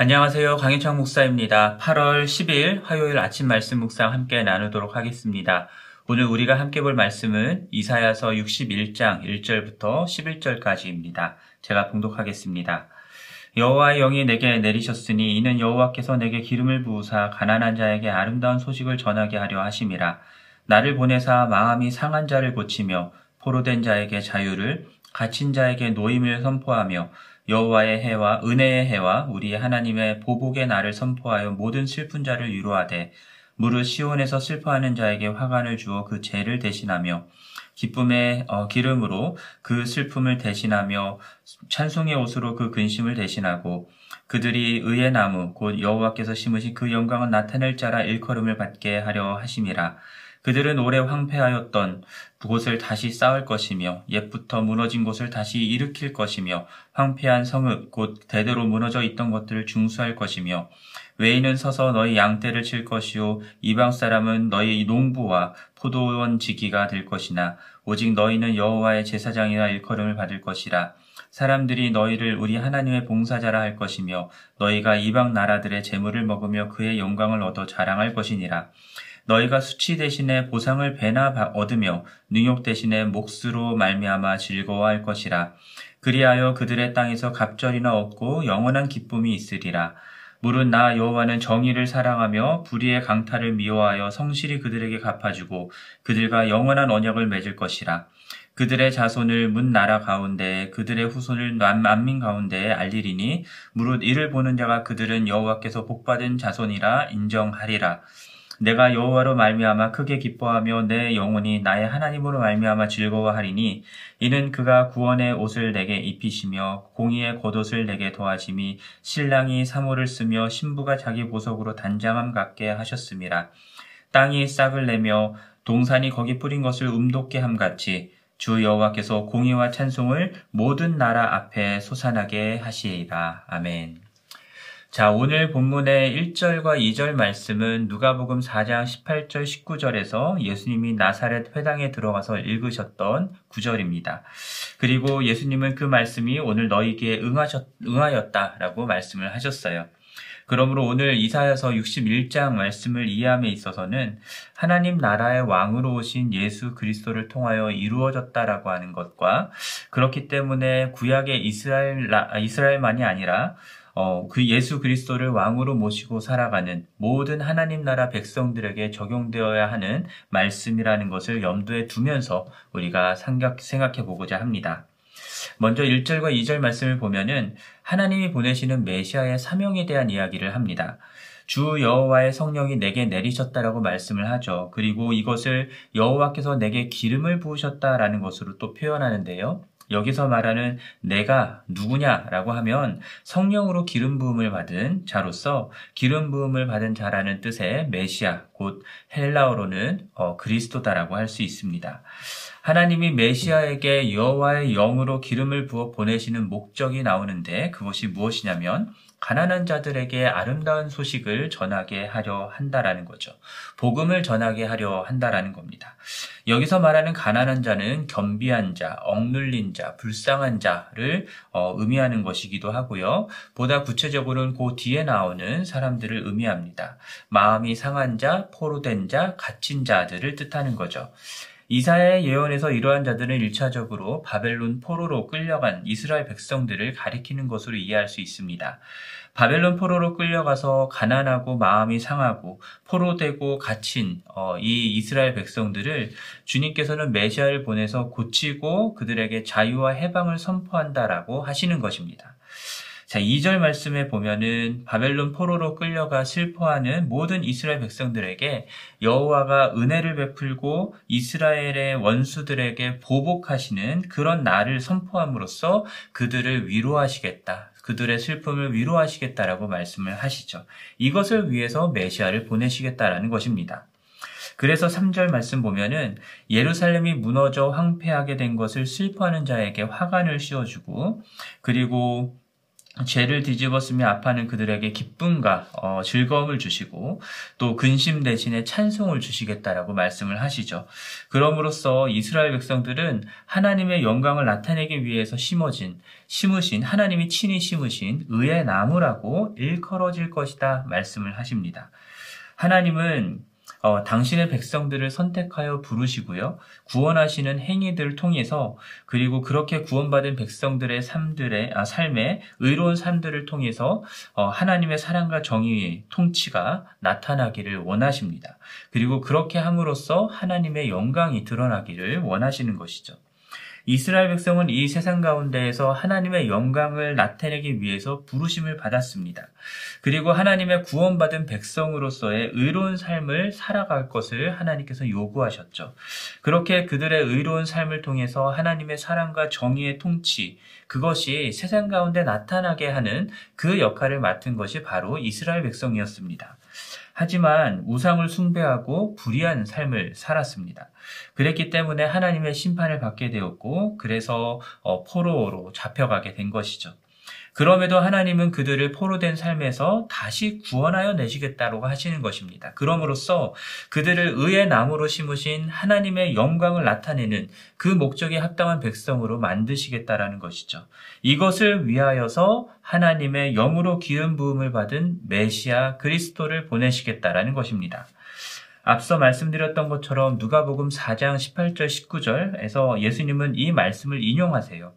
안녕하세요. 강희창 목사입니다. 8월 10일 화요일 아침 말씀 묵상 함께 나누도록 하겠습니다. 오늘 우리가 함께 볼 말씀은 이사야서 61장 1절부터 11절까지입니다. 제가 봉독하겠습니다. 여호와의 영이 내게 내리셨으니 이는 여호와께서 내게 기름을 부으사 가난한 자에게 아름다운 소식을 전하게 하려 하심이라. 나를 보내사 마음이 상한 자를 고치며 포로된 자에게 자유를 갇힌 자에게 노임을 선포하며 여호와의 해와 은혜의 해와 우리 하나님의 보복의 날을 선포하여 모든 슬픈 자를 위로하되 무릇 시온에서 슬퍼하는 자에게 화관을 주어 그 죄를 대신하며 기쁨의 어, 기름으로 그 슬픔을 대신하며 찬송의 옷으로 그 근심을 대신하고 그들이 의의 나무 곧 여호와께서 심으신 그 영광을 나타낼 자라 일컬음을 받게 하려 하심이라 그들은 오래 황폐하였던 그곳을 다시 쌓을 것이며 옛부터 무너진 곳을 다시 일으킬 것이며 황폐한 성읍 곧 대대로 무너져 있던 것들을 중수할 것이며 외인은 서서 너희 양떼를 칠 것이요 이방 사람은 너희 농부와 포도원 지기가 될 것이나 오직 너희는 여호와의 제사장이라 일컬음을 받을 것이라. 사람들이 너희를 우리 하나님의 봉사자라 할 것이며 너희가 이방 나라들의 재물을 먹으며 그의 영광을 얻어 자랑할 것이니라 너희가 수치 대신에 보상을 배나 얻으며 능욕 대신에 몫으로 말미암아 즐거워할 것이라. 그리하여 그들의 땅에서 갑절이나 얻고 영원한 기쁨이 있으리라. 물은 나 여호와는 정의를 사랑하며 불의의 강탈을 미워하여 성실히 그들에게 갚아주고 그들과 영원한 언약을 맺을 것이라. 그들의 자손을 문 나라 가운데 그들의 후손을 만민 가운데에 알리리니 무릇 이를 보는 자가 그들은 여호와께서 복받은 자손이라 인정하리라. 내가 여호와로 말미암아 크게 기뻐하며 내 영혼이 나의 하나님으로 말미암아 즐거워하리니 이는 그가 구원의 옷을 내게 입히시며 공의의 겉옷을 내게 도하심이 신랑이 사모를 쓰며 신부가 자기 보석으로 단장함 같게 하셨습니다. 땅이 싹을 내며 동산이 거기 뿌린 것을 음돋게 함 같이 주 여호와께서 공의와 찬송을 모든 나라 앞에 솟아나게 하시리라. 아멘. 자, 오늘 본문의 1절과 2절 말씀은 누가복음 4장 18절 19절에서 예수님이 나사렛 회당에 들어가서 읽으셨던 구절입니다. 그리고 예수님은 그 말씀이 오늘 너희에게 응하셨, 응하였다라고 말씀을 하셨어요. 그러므로 오늘 이사야서 61장 말씀을 이해함에 있어서는 하나님 나라의 왕으로 오신 예수 그리스도를 통하여 이루어졌다라고 하는 것과 그렇기 때문에 구약의 이스라엘 이스라엘만이 아니라 어, 그 예수 그리스도를 왕으로 모시고 살아가는 모든 하나님 나라 백성들에게 적용되어야 하는 말씀이라는 것을 염두에 두면서 우리가 생각해 보고자 합니다. 먼저 1절과 2절 말씀을 보면은 하나님이 보내시는 메시아의 사명에 대한 이야기를 합니다. 주 여호와의 성령이 내게 내리셨다라고 말씀을 하죠. 그리고 이것을 여호와께서 내게 기름을 부으셨다라는 것으로 또 표현하는데요. 여기서 말하는 내가 누구냐라고 하면 성령으로 기름 부음을 받은 자로서 기름 부음을 받은 자라는 뜻의 메시아 곧 헬라어로는 어, 그리스도다라고 할 수 있습니다. 하나님이 메시아에게 여호와의 영으로 기름을 부어 보내시는 목적이 나오는데 그것이 무엇이냐면 가난한 자들에게 아름다운 소식을 전하게 하려 한다라는 거죠. 복음을 전하게 하려 한다라는 겁니다. 여기서 말하는 가난한 자는 겸비한 자, 억눌린 자, 불쌍한 자를 어, 의미하는 것이기도 하고요. 보다 구체적으로는 그 뒤에 나오는 사람들을 의미합니다. 마음이 상한 자, 포로된 자, 갇힌 자들을 뜻하는 거죠. 이사의 예언에서 이러한 자들은 1차적으로 바벨론 포로로 끌려간 이스라엘 백성들을 가리키는 것으로 이해할 수 있습니다. 바벨론 포로로 끌려가서 가난하고 마음이 상하고 포로되고 갇힌 어, 이 이스라엘 백성들을 주님께서는 메시아를 보내서 고치고 그들에게 자유와 해방을 선포한다라고 하시는 것입니다. 자, 2절 말씀에 보면은 바벨론 포로로 끌려가 슬퍼하는 모든 이스라엘 백성들에게 여호와가 은혜를 베풀고 이스라엘의 원수들에게 보복하시는 그런 날을 선포함으로써 그들을 위로하시겠다. 그들의 슬픔을 위로하시겠다라고 말씀을 하시죠. 이것을 위해서 메시아를 보내시겠다라는 것입니다. 그래서 3절 말씀 보면은 예루살렘이 무너져 황폐하게 된 것을 슬퍼하는 자에게 화관을 씌워주고 그리고 죄를 뒤집었으며 아파하는 그들에게 기쁨과 어, 즐거움을 주시고 또 근심 대신에 찬송을 주시겠다라고 말씀을 하시죠. 그럼으로써 이스라엘 백성들은 하나님의 영광을 나타내기 위해서 심어진 심으신 하나님이 친히 심으신 의의 나무라고 일컬어질 것이다 말씀을 하십니다. 하나님은 어, 당신의 백성들을 선택하여 부르시고요. 구원하시는 행위들을 통해서 그리고 그렇게 구원받은 백성들의 삶들의 아, 삶의 의로운 삶들을 통해서 어, 하나님의 사랑과 정의의 통치가 나타나기를 원하십니다. 그리고 그렇게 함으로써 하나님의 영광이 드러나기를 원하시는 것이죠. 이스라엘 백성은 이 세상 가운데에서 하나님의 영광을 나타내기 위해서 부르심을 받았습니다. 그리고 하나님의 구원받은 백성으로서의 의로운 삶을 살아갈 것을 하나님께서 요구하셨죠. 그렇게 그들의 의로운 삶을 통해서 하나님의 사랑과 정의의 통치, 그것이 세상 가운데 나타나게 하는 그 역할을 맡은 것이 바로 이스라엘 백성이었습니다. 하지만 우상을 숭배하고 불의한 삶을 살았습니다. 그랬기 때문에 하나님의 심판을 받게 되었고, 그래서 어, 포로로 잡혀가게 된 것이죠. 그럼에도 하나님은 그들을 포로된 삶에서 다시 구원하여 내시겠다고 하시는 것입니다. 그럼으로써 그들을 의의 나무로 심으신 하나님의 영광을 나타내는 그 목적에 합당한 백성으로 만드시겠다라는 것이죠. 이것을 위하여서 하나님의 영으로 기름 부음을 받은 메시아 그리스도를 보내시겠다라는 것입니다. 앞서 말씀드렸던 것처럼 누가복음 4장 18절 19절에서 예수님은 이 말씀을 인용하세요.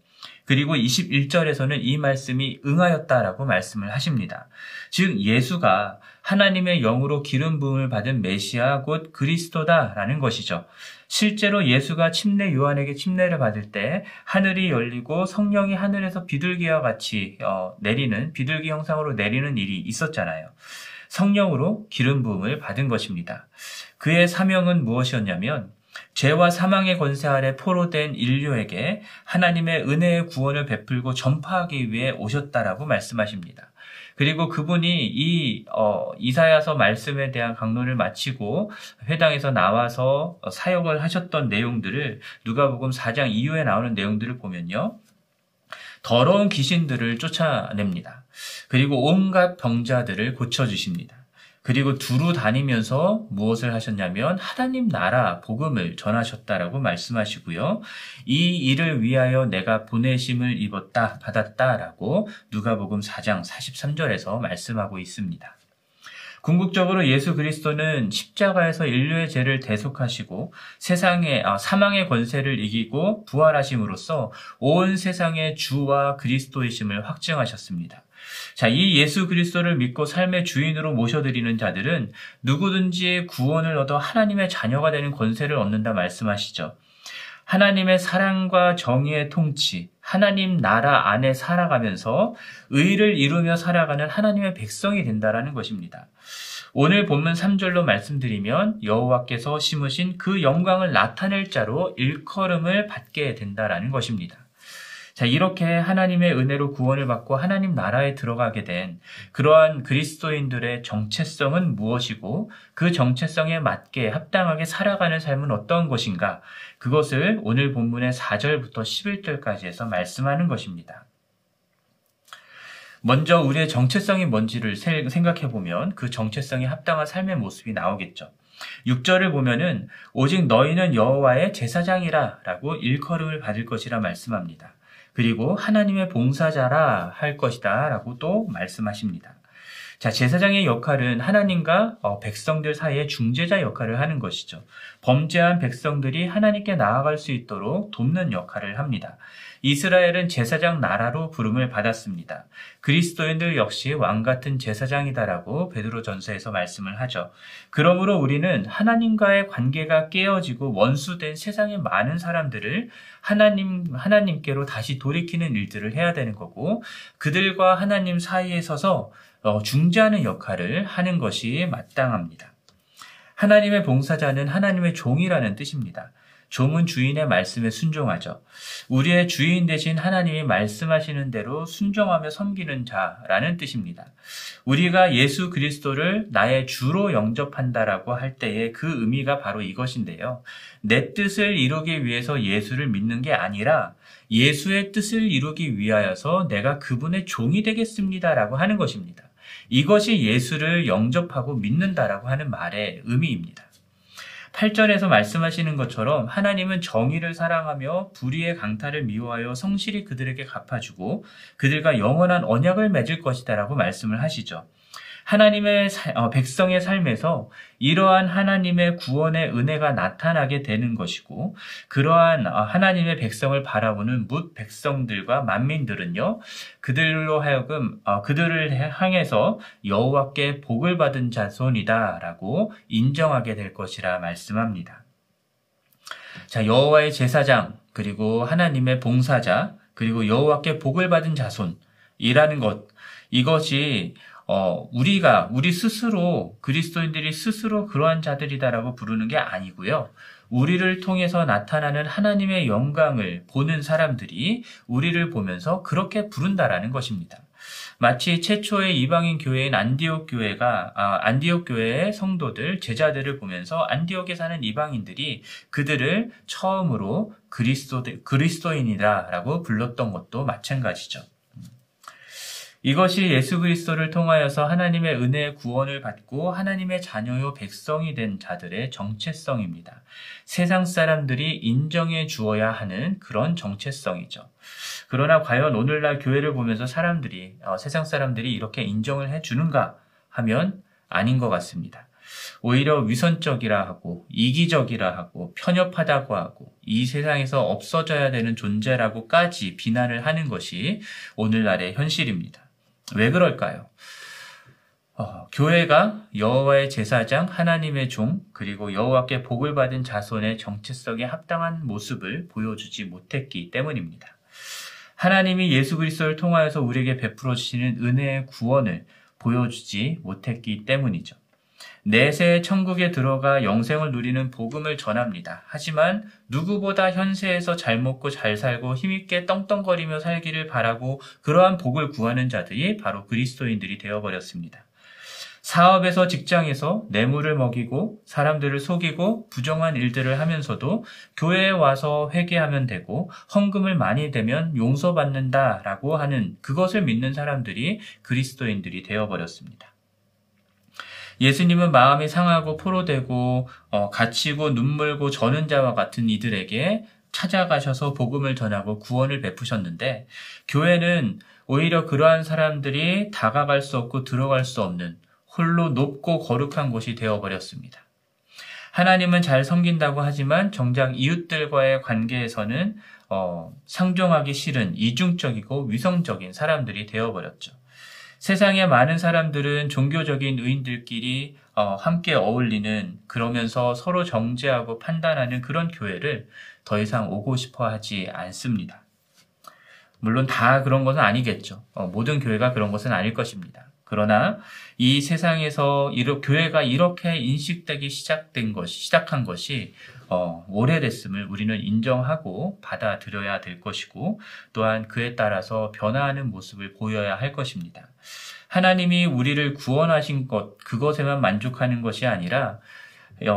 그리고 21절에서는 이 말씀이 응하였다라고 말씀을 하십니다. 즉 예수가 하나님의 영으로 기름 부음을 받은 메시아 곧 그리스도다라는 것이죠. 실제로 예수가 침례 요한에게 침례를 받을 때 하늘이 열리고 성령이 하늘에서 비둘기와 같이 어, 내리는 비둘기 형상으로 내리는 일이 있었잖아요. 성령으로 기름 부음을 받은 것입니다. 그의 사명은 무엇이었냐면 죄와 사망의 권세 아래 포로된 인류에게 하나님의 은혜의 구원을 베풀고 전파하기 위해 오셨다라고 말씀하십니다. 그리고 그분이 이 어, 이사야서 말씀에 대한 강론을 마치고 회당에서 나와서 사역을 하셨던 내용들을 누가복음 4장 이후에 나오는 내용들을 보면요. 더러운 귀신들을 쫓아냅니다. 그리고 온갖 병자들을 고쳐주십니다. 그리고 두루 다니면서 무엇을 하셨냐면 하나님 나라 복음을 전하셨다라고 말씀하시고요. 이 일을 위하여 내가 보내심을 입었다 받았다라고 누가복음 4장 43절에서 말씀하고 있습니다. 궁극적으로 예수 그리스도는 십자가에서 인류의 죄를 대속하시고 세상의 아, 사망의 권세를 이기고 부활하심으로써 온 세상의 주와 그리스도이심을 확증하셨습니다. 자, 이 예수 그리스도를 믿고 삶의 주인으로 모셔드리는 자들은 누구든지 구원을 얻어 하나님의 자녀가 되는 권세를 얻는다 말씀하시죠. 하나님의 사랑과 정의의 통치, 하나님 나라 안에 살아가면서 의를 이루며 살아가는 하나님의 백성이 된다라는 것입니다. 오늘 본문 3절로 말씀드리면 여호와께서 심으신 그 영광을 나타낼 자로 일컬음을 받게 된다라는 것입니다. 자, 이렇게 하나님의 은혜로 구원을 받고 하나님 나라에 들어가게 된 그러한 그리스도인들의 정체성은 무엇이고 그 정체성에 맞게 합당하게 살아가는 삶은 어떤 것인가? 그것을 오늘 본문의 4절부터 11절까지 해서 말씀하는 것입니다. 먼저 우리의 정체성이 뭔지를 생각해 보면 그 정체성에 합당한 삶의 모습이 나오겠죠. 6절을 보면은 오직 너희는 여호와의 제사장이라라고 일컬음을 받을 것이라 말씀합니다. 그리고 하나님의 봉사자라 할 것이다 라고 또 말씀하십니다. 자, 제사장의 역할은 하나님과 어, 백성들 사이의 중재자 역할을 하는 것이죠. 범죄한 백성들이 하나님께 나아갈 수 있도록 돕는 역할을 합니다. 이스라엘은 제사장 나라로 부름을 받았습니다. 그리스도인들 역시 왕 같은 제사장이다라고 베드로 전서에서 말씀을 하죠. 그러므로 우리는 하나님과의 관계가 깨어지고 원수된 세상의 많은 사람들을 하나님 하나님께로 다시 돌이키는 일들을 해야 되는 거고 그들과 하나님 사이에 서서 어, 중재하는 역할을 하는 것이 마땅합니다. 하나님의 봉사자는 하나님의 종이라는 뜻입니다. 종은 주인의 말씀에 순종하죠. 우리의 주인 대신 하나님이 말씀하시는 대로 순종하며 섬기는 자라는 뜻입니다. 우리가 예수 그리스도를 나의 주로 영접한다라고 할 때의 그 의미가 바로 이것인데요. 내 뜻을 이루기 위해서 예수를 믿는 게 아니라 예수의 뜻을 이루기 위하여서 내가 그분의 종이 되겠습니다라고 하는 것입니다. 이것이 예수를 영접하고 믿는다라고 하는 말의 의미입니다. 8절에서 말씀하시는 것처럼 하나님은 정의를 사랑하며 불의의 강탈을 미워하여 성실히 그들에게 갚아주고 그들과 영원한 언약을 맺을 것이다라고 말씀을 하시죠. 하나님의 어, 백성의 삶에서 이러한 하나님의 구원의 은혜가 나타나게 되는 것이고 그러한 어, 하나님의 백성을 바라보는 뭇 백성들과 만민들은요 그들로 하여금 어, 그들을 향해서 여호와께 복을 받은 자손이다라고 인정하게 될 것이라 말씀합니다. 자 여호와의 제사장 그리고 하나님의 봉사자 그리고 여호와께 복을 받은 자손이라는 것 이것이 어, 우리가, 우리 스스로, 그리스도인들이 스스로 그러한 자들이다라고 부르는 게 아니고요. 우리를 통해서 나타나는 하나님의 영광을 보는 사람들이 우리를 보면서 그렇게 부른다라는 것입니다. 마치 최초의 이방인 교회인 안디옥 교회가 아, 안디옥 교회의 성도들 제자들을 보면서 안디옥에 사는 이방인들이 그들을 처음으로 그리스도 그리스도인이다라고 불렀던 것도 마찬가지죠. 이것이 예수 그리스도를 통하여서 하나님의 은혜의 구원을 받고 하나님의 자녀요 백성이 된 자들의 정체성입니다. 세상 사람들이 인정해 주어야 하는 그런 정체성이죠. 그러나 과연 오늘날 교회를 보면서 사람들이 어, 세상 사람들이 이렇게 인정을 해 주는가 하면 아닌 것 같습니다. 오히려 위선적이라 하고 이기적이라 하고 편협하다고 하고 이 세상에서 없어져야 되는 존재라고까지 비난을 하는 것이 오늘날의 현실입니다. 왜 그럴까요? 어, 교회가 여호와의 제사장, 하나님의 종, 그리고 여호와께 복을 받은 자손의 정체성에 합당한 모습을 보여주지 못했기 때문입니다. 하나님이 예수 그리스도를 통하여서 우리에게 베풀어 주시는 은혜의 구원을 보여주지 못했기 때문이죠. 내세 천국에 들어가 영생을 누리는 복음을 전합니다. 하지만 누구보다 현세에서 잘 먹고 잘 살고 힘있게 떵떵거리며 살기를 바라고 그러한 복을 구하는 자들이 바로 그리스도인들이 되어버렸습니다. 사업에서 직장에서 뇌물을 먹이고 사람들을 속이고 부정한 일들을 하면서도 교회에 와서 회개하면 되고 헌금을 많이 되면 용서받는다라고 하는 그것을 믿는 사람들이 그리스도인들이 되어버렸습니다. 예수님은 마음이 상하고 포로되고 어, 갇히고 눈물고 저는 자와 같은 이들에게 찾아가셔서 복음을 전하고 구원을 베푸셨는데 교회는 오히려 그러한 사람들이 다가갈 수 없고 들어갈 수 없는 홀로 높고 거룩한 곳이 되어버렸습니다. 하나님은 잘 섬긴다고 하지만 정작 이웃들과의 관계에서는 어, 상종하기 싫은 이중적이고 위성적인 사람들이 되어버렸죠. 세상의 많은 사람들은 종교적인 의인들끼리 어, 함께 어울리는 그러면서 서로 정죄하고 판단하는 그런 교회를 더 이상 오고 싶어 하지 않습니다. 물론 다 그런 것은 아니겠죠. 어, 모든 교회가 그런 것은 아닐 것입니다. 그러나 이 세상에서 이러, 교회가 이렇게 인식되기 시작된 것이 시작한 것이 어, 오래됐음을 우리는 인정하고 받아들여야 될 것이고 또한 그에 따라서 변화하는 모습을 보여야 할 것입니다. 하나님이 우리를 구원하신 것 그것에만 만족하는 것이 아니라 어,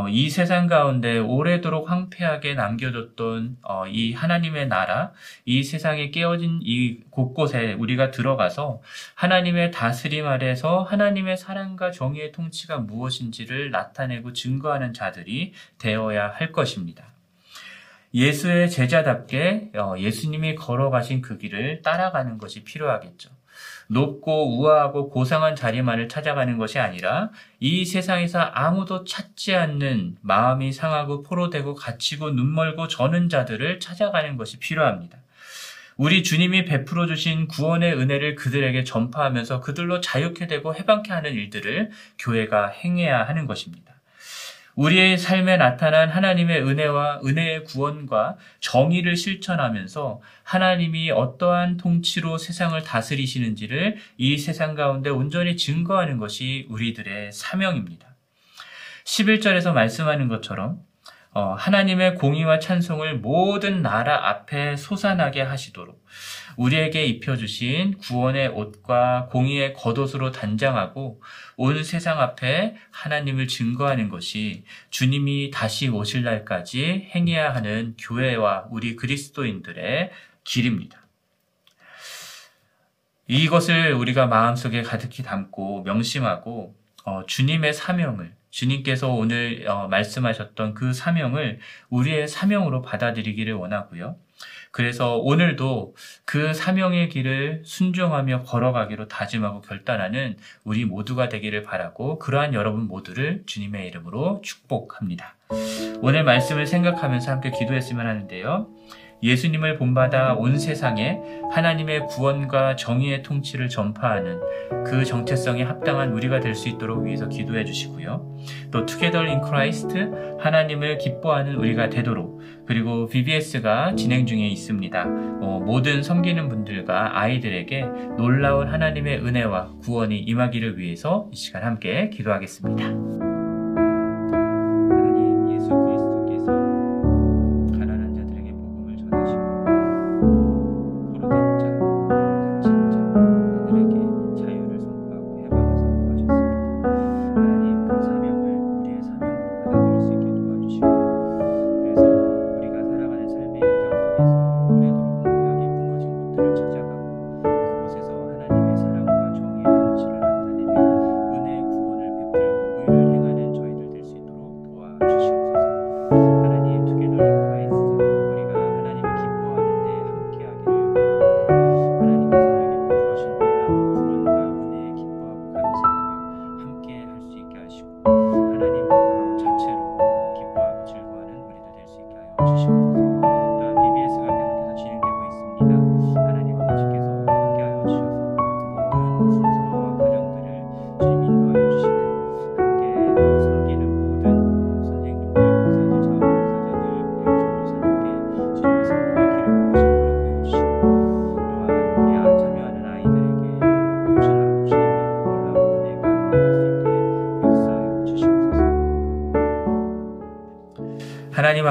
이 세상 가운데 오래도록 황폐하게 남겨뒀던 어, 이 하나님의 나라, 이 세상에 깨어진 이 곳곳에 우리가 들어가서 하나님의 다스림 아래서 하나님의 사랑과 정의의 통치가 무엇인지를 나타내고 증거하는 자들이 되어야 할 것입니다. 예수의 제자답게 어, 예수님이 걸어가신 그 길을 따라가는 것이 필요하겠죠. 높고 우아하고 고상한 자리만을 찾아가는 것이 아니라 이 세상에서 아무도 찾지 않는 마음이 상하고 포로되고 갇히고 눈멀고 저는 자들을 찾아가는 것이 필요합니다. 우리 주님이 베풀어 주신 구원의 은혜를 그들에게 전파하면서 그들로 자유케 되고 해방케 하는 일들을 교회가 행해야 하는 것입니다. 우리의 삶에 나타난 하나님의 은혜와 은혜의 구원과 정의를 실천하면서 하나님이 어떠한 통치로 세상을 다스리시는지를 이 세상 가운데 온전히 증거하는 것이 우리들의 사명입니다. 11절에서 말씀하는 것처럼 어, 하나님의 공의와 찬송을 모든 나라 앞에 솟아나게 하시도록 우리에게 입혀주신 구원의 옷과 공의의 겉옷으로 단장하고 온 세상 앞에 하나님을 증거하는 것이 주님이 다시 오실 날까지 행해야 하는 교회와 우리 그리스도인들의 길입니다. 이것을 우리가 마음속에 가득히 담고 명심하고 어, 주님의 사명을 주님께서 오늘 어, 말씀하셨던 그 사명을 우리의 사명으로 받아들이기를 원하고요. 그래서 오늘도 그 사명의 길을 순종하며 걸어가기로 다짐하고 결단하는 우리 모두가 되기를 바라고 그러한 여러분 모두를 주님의 이름으로 축복합니다. 오늘 말씀을 생각하면서 함께 기도했으면 하는데요. 예수님을 본받아 온 세상에 하나님의 구원과 정의의 통치를 전파하는 그 정체성에 합당한 우리가 될 수 있도록 위해서 기도해 주시고요. 또 Together in 하나님을 기뻐하는 우리가 되도록 그리고 BBS가 진행 중에 있습니다. 어, 모든 섬기는 분들과 아이들에게 놀라운 하나님의 은혜와 구원이 임하기를 위해서 이 시간 함께 기도하겠습니다.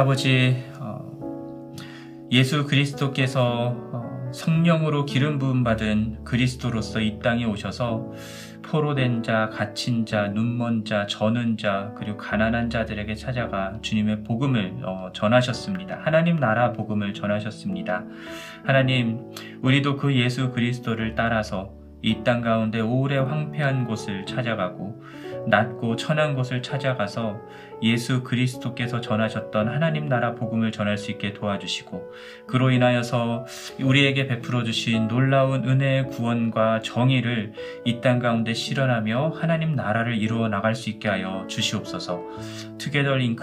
아버지, 어, 예수 그리스도께서 어, 성령으로 기름 부음 받은 그리스도로서 이 땅에 오셔서 포로된 자, 갇힌 자, 눈먼 자, 저는 자, 그리고 가난한 자들에게 찾아가 주님의 복음을 어, 전하셨습니다. 하나님 나라 복음을 전하셨습니다. 하나님, 우리도 그 예수 그리스도를 따라서 이 땅 가운데 오래 황폐한 곳을 찾아가고 낮고 천한 곳을 찾아가서 예수 그리스도께서 전하셨던 하나님 나라 복음을 전할 수 있게 도와주시고 그로 인하여서 우리에게 베풀어 주신 놀라운 은혜의 구원과 정의를 이 땅 가운데 실현하며 하나님 나라를 이루어 나갈 수 있게 하여 주시옵소서. Together in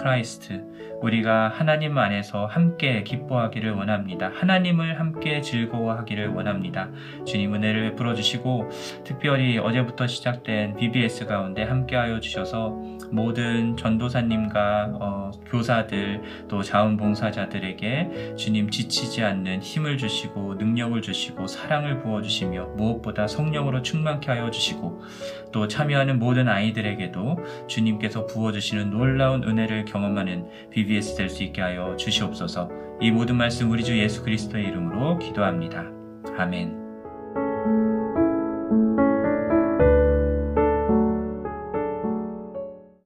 우리가 하나님 안에서 함께 기뻐하기를 원합니다. 하나님을 함께 즐거워하기를 원합니다. 주님 은혜를 베풀어 주시고 특별히 어제부터 시작된 BBS 가운데 함께하여 주셔서 모든 전도사님과 어, 교사들 또 자원봉사자들에게 주님 지치지 않는 힘을 주시고 능력을 주시고 사랑을 부어 주시며 무엇보다 성령으로 충만케 하여 주시고 또 참여하는 모든 아이들에게도 주님께서 부어 주시는 놀라운 은혜를 경험하는 BBS 될 수 있게 하여 주시옵소서 이 모든 말씀 우리 주 예수 그리스도의 이름으로 기도합니다. 아멘.